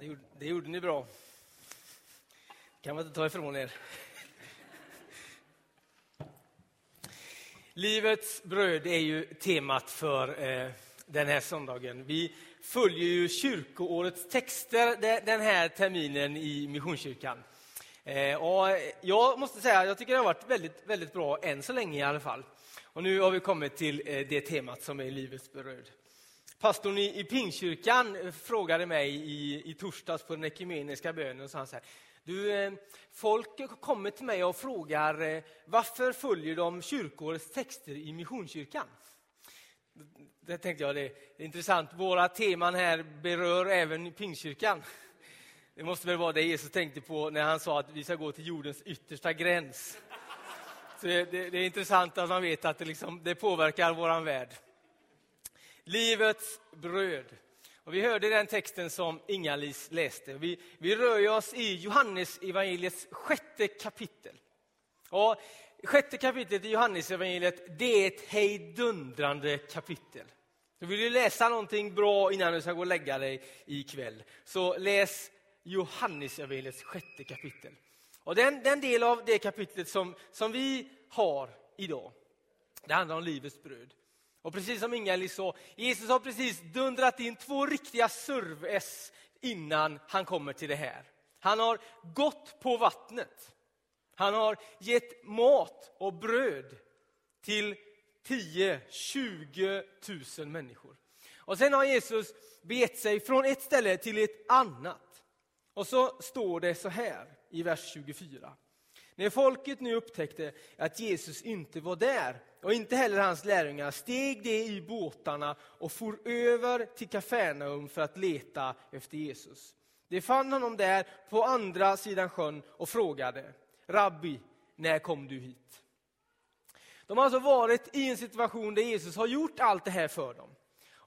det gjorde, det gjorde ni bra. kan man inte ta ifrån er. Livets bröd är ju temat för eh, den här söndagen. Vi följer ju kyrkoårets texter den här terminen i Missionskyrkan. Eh, och jag måste säga, jag tycker det har varit väldigt, väldigt bra än så länge i alla fall. Och nu har vi kommit till eh, det temat som är livets bröd. Pastorn i, i Pingkyrkan eh, frågade mig i, i torsdags på den ekumeniska bönen och sa så här, du, eh, folk kommer till mig och frågar eh, varför följer de kyrkårets texter i Missionskyrkan? Det tänkte jag, det är intressant. Våra teman här berör även Pingstkyrkan. Det måste väl vara det Jesus tänkte på när han sa att vi ska gå till jordens yttersta gräns. Så det, det, det är intressant att man vet att det, liksom, det påverkar vår värld. Livets bröd. Och vi hörde den texten som Inga-Lis läste. Vi, vi rör oss i Johannes evangeliets sjätte kapitel. Och sjätte kapitlet i Johannes evangeliet, det är ett hejdundrande kapitel. Så vill du läsa någonting bra innan du ska gå och lägga dig ikväll, så läs Johannes evangeliets sjätte kapitel. Och den, den del av det kapitlet som, som vi har idag, det handlar om livets bröd. Och precis som Inga-Lill sa, Jesus har precis dundrat in två riktiga serves innan han kommer till det här. Han har gått på vattnet. Han har gett mat och bröd till 10-20 000 människor. Och sen har Jesus begett sig från ett ställe till ett annat. Och så står det så här i vers 24. När folket nu upptäckte att Jesus inte var där och inte heller hans lärjungar steg de i båtarna och for över till Kafarnaum för att leta efter Jesus. De fann honom där på andra sidan sjön och frågade Rabbi, när kom du hit? De har alltså varit i en situation där Jesus har gjort allt det här för dem.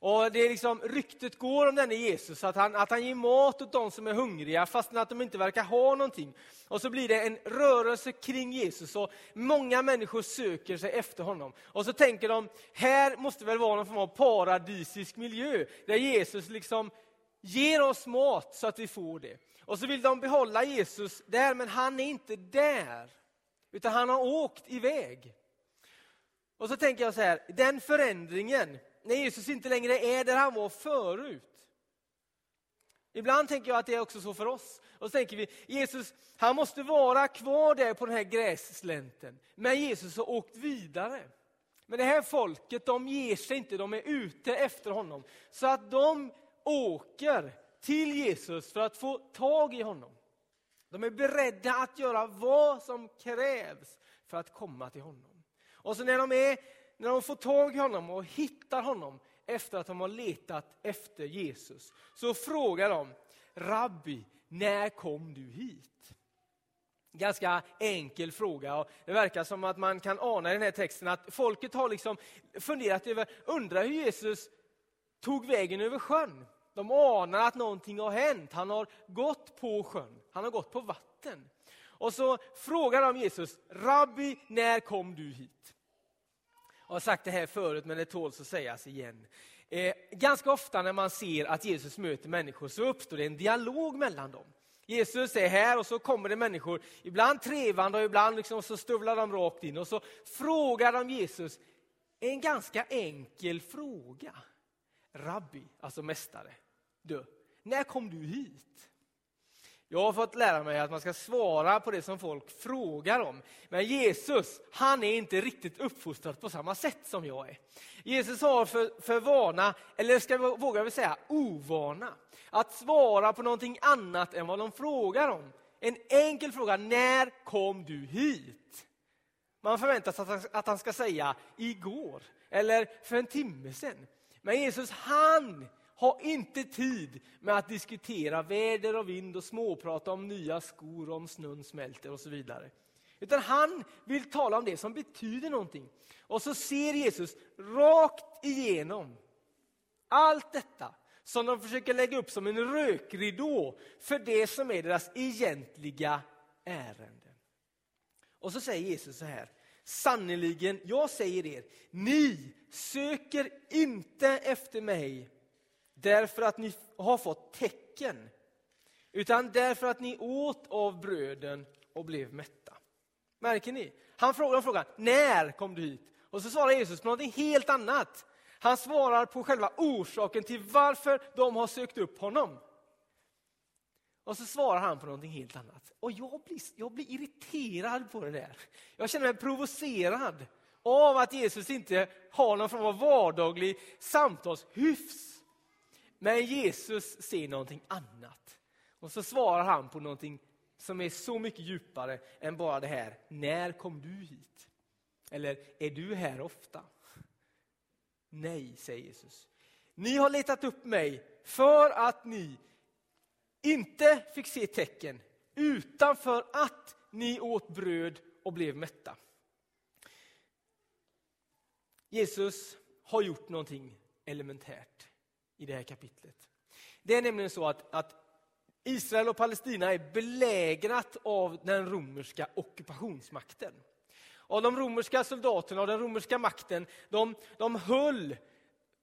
Och det är liksom, Ryktet går om denne Jesus, att han, att han ger mat åt de som är hungriga fastän att de inte verkar ha någonting. Och så blir det en rörelse kring Jesus och många människor söker sig efter honom. Och så tänker de, här måste väl vara någon form av paradisisk miljö, där Jesus liksom ger oss mat så att vi får det. Och så vill de behålla Jesus där, men han är inte där. Utan han har åkt iväg. Och så tänker jag så här, den förändringen, när Jesus inte längre är där han var förut. Ibland tänker jag att det är också så för oss. Och så tänker vi, Jesus han måste vara kvar där på den här grässlänten. Men Jesus har åkt vidare. Men det här folket, de ger sig inte, de är ute efter honom. Så att de åker till Jesus för att få tag i honom. De är beredda att göra vad som krävs för att komma till honom. Och så när de, är, när de får tag i honom och hittar honom efter att de har letat efter Jesus, så frågar de Rabbi, när kom du hit? Ganska enkel fråga. Och det verkar som att man kan ana i den här texten att folket har liksom funderat över, undrar hur Jesus tog vägen över sjön. De anar att någonting har hänt. Han har gått på sjön, han har gått på vatten. Och så frågar de Jesus, Rabbi, när kom du hit? Jag har sagt det här förut, men det tåls att sägas igen. Eh, ganska ofta när man ser att Jesus möter människor så uppstår det en dialog mellan dem. Jesus är här och så kommer det människor, ibland trevande och ibland liksom så stövlar de rakt in och så frågar de Jesus en ganska enkel fråga. Rabbi, alltså mästare, du, när kom du hit? Jag har fått lära mig att man ska svara på det som folk frågar om. Men Jesus, han är inte riktigt uppfostrad på samma sätt som jag är. Jesus har för, för vana, eller ska vi, vågar vi säga ovana, att svara på någonting annat än vad de frågar om. En enkel fråga, när kom du hit? Man förväntar sig att han ska säga igår eller för en timme sedan. Men Jesus, han har inte tid med att diskutera väder och vind och småprata om nya skor, om snön smälter och så vidare. Utan han vill tala om det som betyder någonting. Och så ser Jesus rakt igenom allt detta som de försöker lägga upp som en rökridå för det som är deras egentliga ärende. Och så säger Jesus så här, sannerligen, jag säger er, ni söker inte efter mig därför att ni har fått tecken. utan därför att ni åt av bröden och blev mätta. Märker ni? Han frågar frågan, när kom du hit? Och så svarar Jesus på något helt annat. Han svarar på själva orsaken till varför de har sökt upp honom. Och så svarar han på någonting helt annat. Och jag blir, jag blir irriterad på det där. Jag känner mig provocerad av att Jesus inte har någon form av vardaglig samtalshyfs. Men Jesus ser någonting annat. Och så svarar han på någonting som är så mycket djupare än bara det här, när kom du hit? Eller, är du här ofta? Nej, säger Jesus. Ni har letat upp mig för att ni inte fick se tecken, utan för att ni åt bröd och blev mätta. Jesus har gjort någonting elementärt i det här kapitlet. Det är nämligen så att, att Israel och Palestina är belägrat av den romerska ockupationsmakten. Och de romerska soldaterna och den romerska makten, de, de höll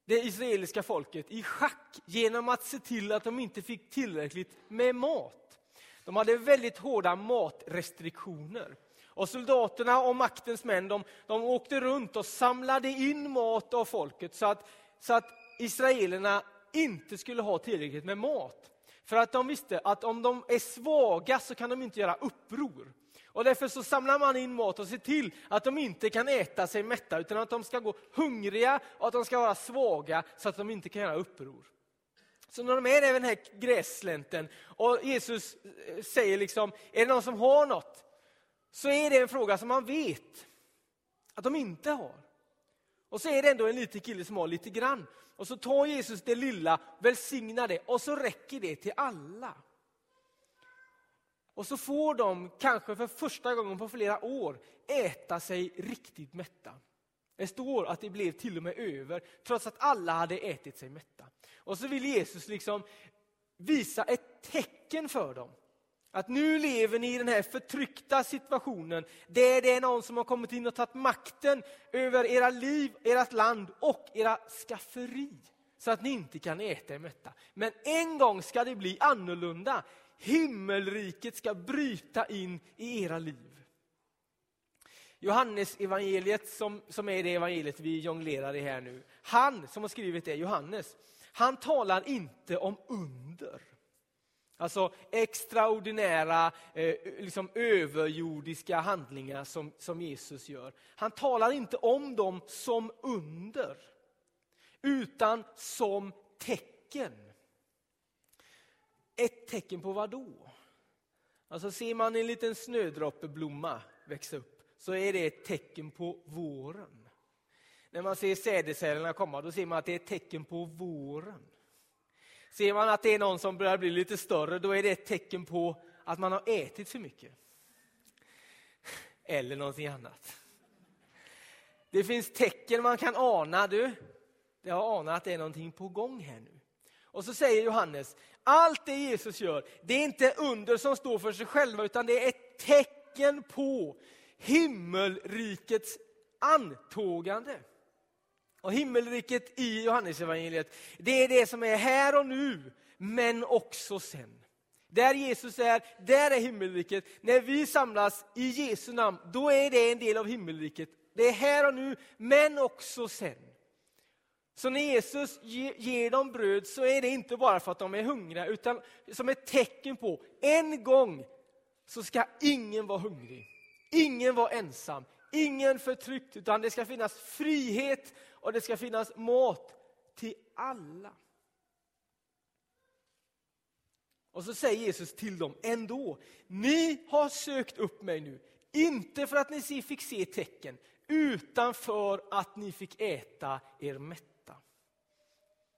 det israeliska folket i schack genom att se till att de inte fick tillräckligt med mat. De hade väldigt hårda matrestriktioner. Och soldaterna och maktens män de, de åkte runt och samlade in mat av folket så att, så att israelerna inte skulle ha tillräckligt med mat. För att de visste att om de är svaga så kan de inte göra uppror. Och därför så samlar man in mat och ser till att de inte kan äta sig mätta utan att de ska gå hungriga och att de ska vara svaga så att de inte kan göra uppror. Så när de är i den här grässlänten och Jesus eh, säger liksom, är det någon som har något? Så är det en fråga som man vet att de inte har. Och så är det ändå en liten kille som har lite grann. Och så tar Jesus det lilla, välsignar det och så räcker det till alla. Och så får de, kanske för första gången på flera år, äta sig riktigt mätta. Det står att det blev till och med över, trots att alla hade ätit sig mätta. Och så vill Jesus liksom visa ett tecken för dem. Att nu lever ni i den här förtryckta situationen där det är någon som har kommit in och tagit makten över era liv, ert land och era skafferi. Så att ni inte kan äta er mätta. Men en gång ska det bli annorlunda. Himmelriket ska bryta in i era liv. Johannes evangeliet som, som är det evangeliet vi jonglerar i här nu. Han som har skrivit det, Johannes, han talar inte om under. Alltså extraordinära, eh, liksom överjordiska handlingar som, som Jesus gör. Han talar inte om dem som under, utan som tecken. Ett tecken på vad då? Alltså ser man en liten snödroppeblomma växa upp så är det ett tecken på våren. När man ser sädesärlorna komma då ser man att det är ett tecken på våren. Ser man att det är någon som börjar bli lite större, då är det ett tecken på att man har ätit för mycket. Eller någonting annat. Det finns tecken man kan ana. Du, jag har anat att det är någonting på gång här nu. Och så säger Johannes, allt det Jesus gör, det är inte under som står för sig själva, utan det är ett tecken på himmelrikets antågande. Och himmelriket i Johannesevangeliet, det är det som är här och nu, men också sen. Där Jesus är, där är himmelriket. När vi samlas i Jesu namn, då är det en del av himmelriket. Det är här och nu, men också sen. Så när Jesus ger dem bröd så är det inte bara för att de är hungriga, utan som ett tecken på, en gång så ska ingen vara hungrig. Ingen vara ensam, ingen förtryckt, utan det ska finnas frihet och det ska finnas mat till alla. Och så säger Jesus till dem ändå, ni har sökt upp mig nu, inte för att ni fick se tecken, utan för att ni fick äta er mätta.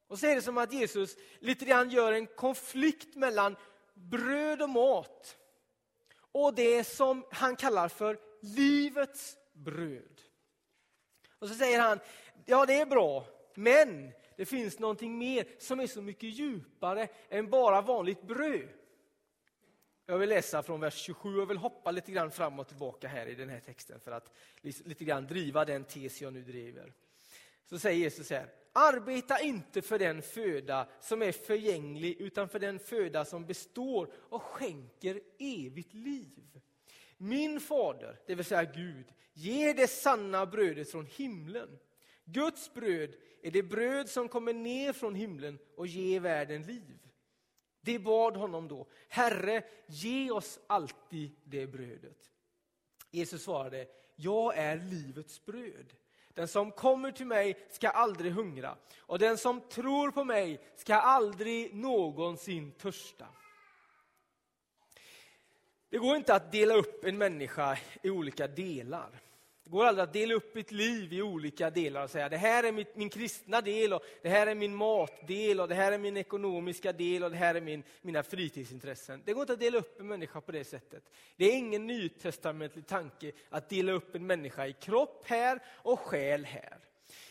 Och så är det som att Jesus lite grann gör en konflikt mellan bröd och mat och det som han kallar för livets bröd. Och så säger han, ja det är bra, men det finns någonting mer som är så mycket djupare än bara vanligt bröd. Jag vill läsa från vers 27 och vill hoppa lite grann fram och tillbaka här i den här texten för att lite grann driva den tes jag nu driver. Så säger Jesus här, Arbeta inte för den föda som är förgänglig, utan för den föda som består och skänker evigt liv. Min fader, det vill säga Gud, Ge det sanna brödet från himlen. Guds bröd är det bröd som kommer ner från himlen och ger världen liv. De bad honom då, Herre, ge oss alltid det brödet. Jesus svarade, jag är livets bröd. Den som kommer till mig ska aldrig hungra och den som tror på mig ska aldrig någonsin törsta. Det går inte att dela upp en människa i olika delar. Det går aldrig att dela upp ett liv i olika delar och säga det här är mitt, min kristna del och det här är min matdel och det här är min ekonomiska del och det här är min, mina fritidsintressen. Det går inte att dela upp en människa på det sättet. Det är ingen nytestamentlig tanke att dela upp en människa i kropp här och själ här.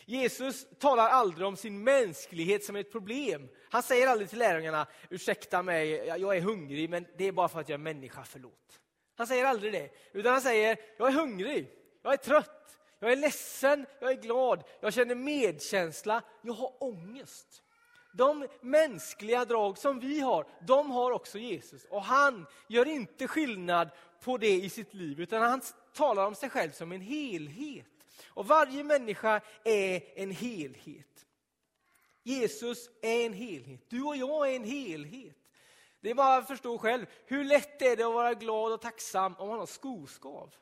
Jesus talar aldrig om sin mänsklighet som ett problem. Han säger aldrig till lärjungarna, ursäkta mig, jag är hungrig, men det är bara för att jag är människa, förlåt. Han säger aldrig det, utan han säger, jag är hungrig, jag är trött, jag är ledsen, jag är glad, jag känner medkänsla, jag har ångest. De mänskliga drag som vi har, de har också Jesus. Och han gör inte skillnad på det i sitt liv, utan han talar om sig själv som en helhet. Och varje människa är en helhet. Jesus är en helhet. Du och jag är en helhet. Det är bara att förstå själv. Hur lätt är det att vara glad och tacksam om man har skoskav?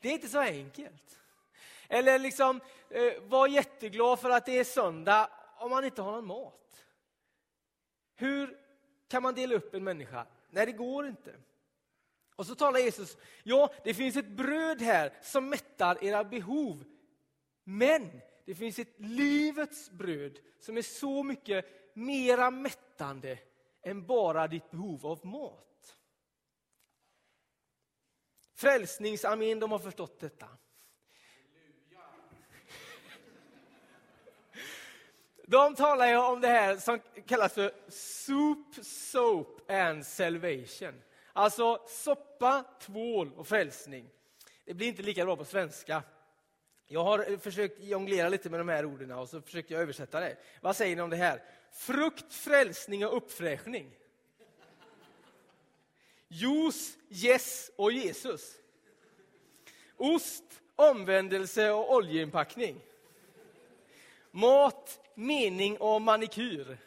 Det är inte så enkelt. Eller liksom eh, var jätteglad för att det är söndag om man inte har någon mat. Hur kan man dela upp en människa? Nej, det går inte. Och så talar Jesus, ja, det finns ett bröd här som mättar era behov. Men det finns ett livets bröd som är så mycket mera mättande än bara ditt behov av mat. Frälsningsarmén, de har förstått detta. De talar ju om det här som kallas för soup, soap and salvation. Alltså soppa, tvål och frälsning. Det blir inte lika bra på svenska. Jag har försökt jonglera lite med de här orden och så försökte jag översätta det. Vad säger ni om det här? Frukt, frälsning och uppfräschning. Juice, yes och Jesus. Ost, omvändelse och oljeinpackning. Mat, mening och manikyr.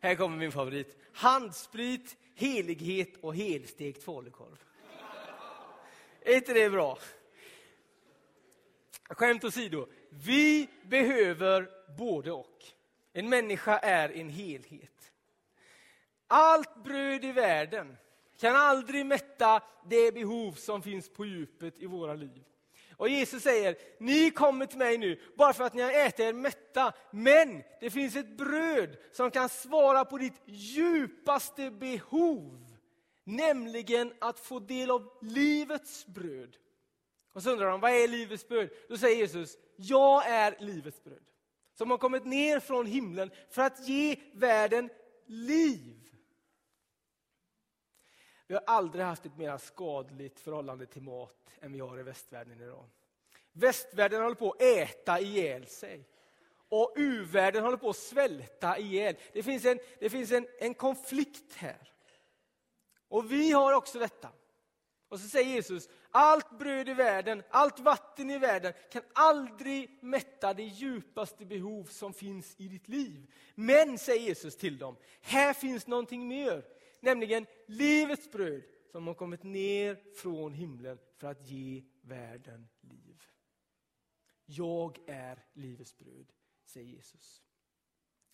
Här kommer min favorit. Handsprit, helighet och helstekt falukorv. Är inte det bra? Skämt åsido, vi behöver både och. En människa är en helhet. Allt bröd i världen kan aldrig mätta det behov som finns på djupet i våra liv. Och Jesus säger, ni kommer till mig nu bara för att ni har ätit er mätta, men det finns ett bröd som kan svara på ditt djupaste behov. Nämligen att få del av livets bröd. Och så undrar de, vad är livets bröd? Då säger Jesus, jag är livets bröd. Som har kommit ner från himlen för att ge världen liv. Vi har aldrig haft ett mer skadligt förhållande till mat än vi har i västvärlden idag. Västvärlden håller på att äta ihjäl sig. Och U-världen håller på att svälta ihjäl. Det finns en, det finns en, en konflikt här. Och vi har också detta. Och så säger Jesus, allt bröd i världen, allt vatten i världen kan aldrig mätta det djupaste behov som finns i ditt liv. Men, säger Jesus till dem, här finns någonting mer nämligen livets bröd som har kommit ner från himlen för att ge världen liv. Jag är livets bröd, säger Jesus.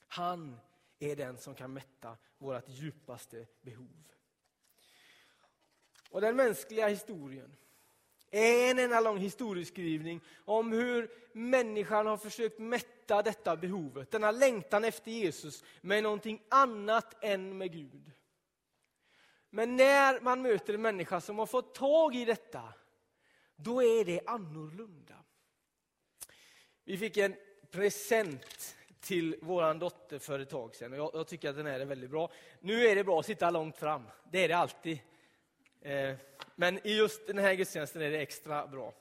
Han är den som kan mätta vårt djupaste behov. Och den mänskliga historien är en enda lång historieskrivning om hur människan har försökt mätta detta behovet, denna längtan efter Jesus, med någonting annat än med Gud. Men när man möter en människa som har fått tag i detta, då är det annorlunda. Vi fick en present till vår dotter för ett tag sedan och jag, jag, tycker att den här är väldigt bra. Nu är det bra att sitta långt fram, det är det alltid. Eh, men i just den här gudstjänsten är det extra bra.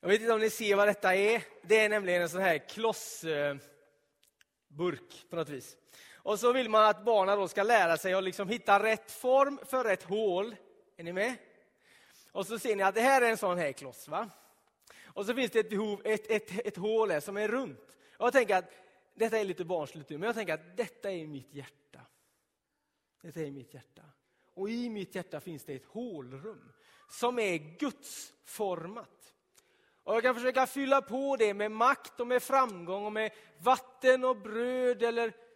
Jag vet inte om ni ser vad detta är. Det är nämligen en sån här klossburk på något vis. Och så vill man att barnen då ska lära sig att liksom hitta rätt form för rätt hål. Är ni med? Och så ser ni att det här är en sån här kloss. Va? Och så finns det ett, behov, ett, ett, ett hål här som är runt. Jag tänker att detta är lite barnsligt men jag tänker att detta är mitt hjärta. Detta är mitt hjärta. Och i mitt hjärta finns det ett hålrum som är gudsformat. Och jag kan försöka fylla på det med makt och med framgång och med vatten och bröd eller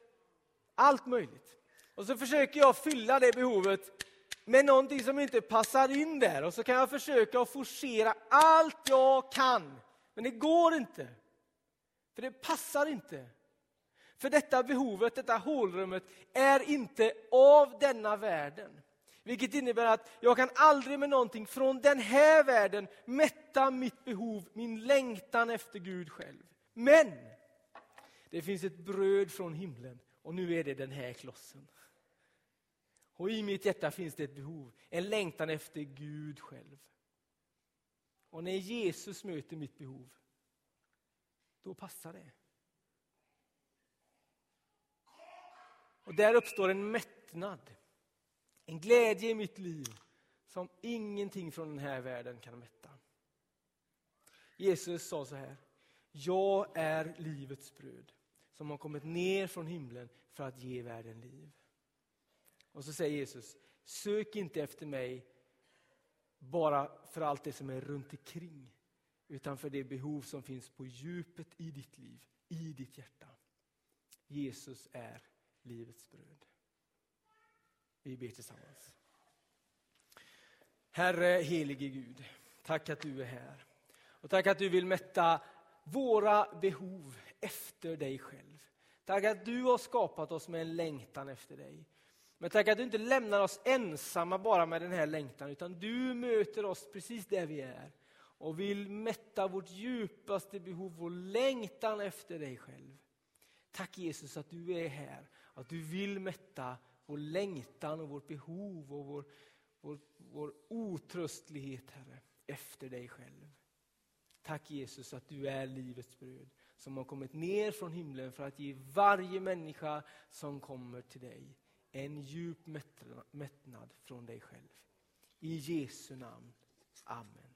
allt möjligt. Och så försöker jag fylla det behovet med någonting som inte passar in där. Och så kan jag försöka forcera allt jag kan. Men det går inte. För det passar inte. För detta behovet, detta hålrummet, är inte av denna världen. Vilket innebär att jag kan aldrig med någonting från den här världen mätta mitt behov, min längtan efter Gud själv. Men det finns ett bröd från himlen och nu är det den här klossen. Och i mitt hjärta finns det ett behov, en längtan efter Gud själv. Och när Jesus möter mitt behov, då passar det. Och där uppstår en mättnad, en glädje i mitt liv som ingenting från den här världen kan mätta. Jesus sa så här, jag är livets bröd som har kommit ner från himlen för att ge världen liv. Och så säger Jesus, sök inte efter mig bara för allt det som är runt omkring utan för det behov som finns på djupet i ditt liv, i ditt hjärta. Jesus är livets bröd. Vi ber tillsammans. Herre helige Gud, tack att du är här. Och tack att du vill mätta våra behov efter dig själv. Tack att du har skapat oss med en längtan efter dig. Men tack att du inte lämnar oss ensamma bara med den här längtan, utan du möter oss precis där vi är och vill mätta vårt djupaste behov, vår längtan efter dig själv. Tack Jesus att du är här, att du vill mätta vår längtan och vårt behov och vår, vår, vår otröstlighet, Herre, efter dig själv. Tack Jesus att du är livets bröd som har kommit ner från himlen för att ge varje människa som kommer till dig en djup mättnad från dig själv. I Jesu namn. Amen.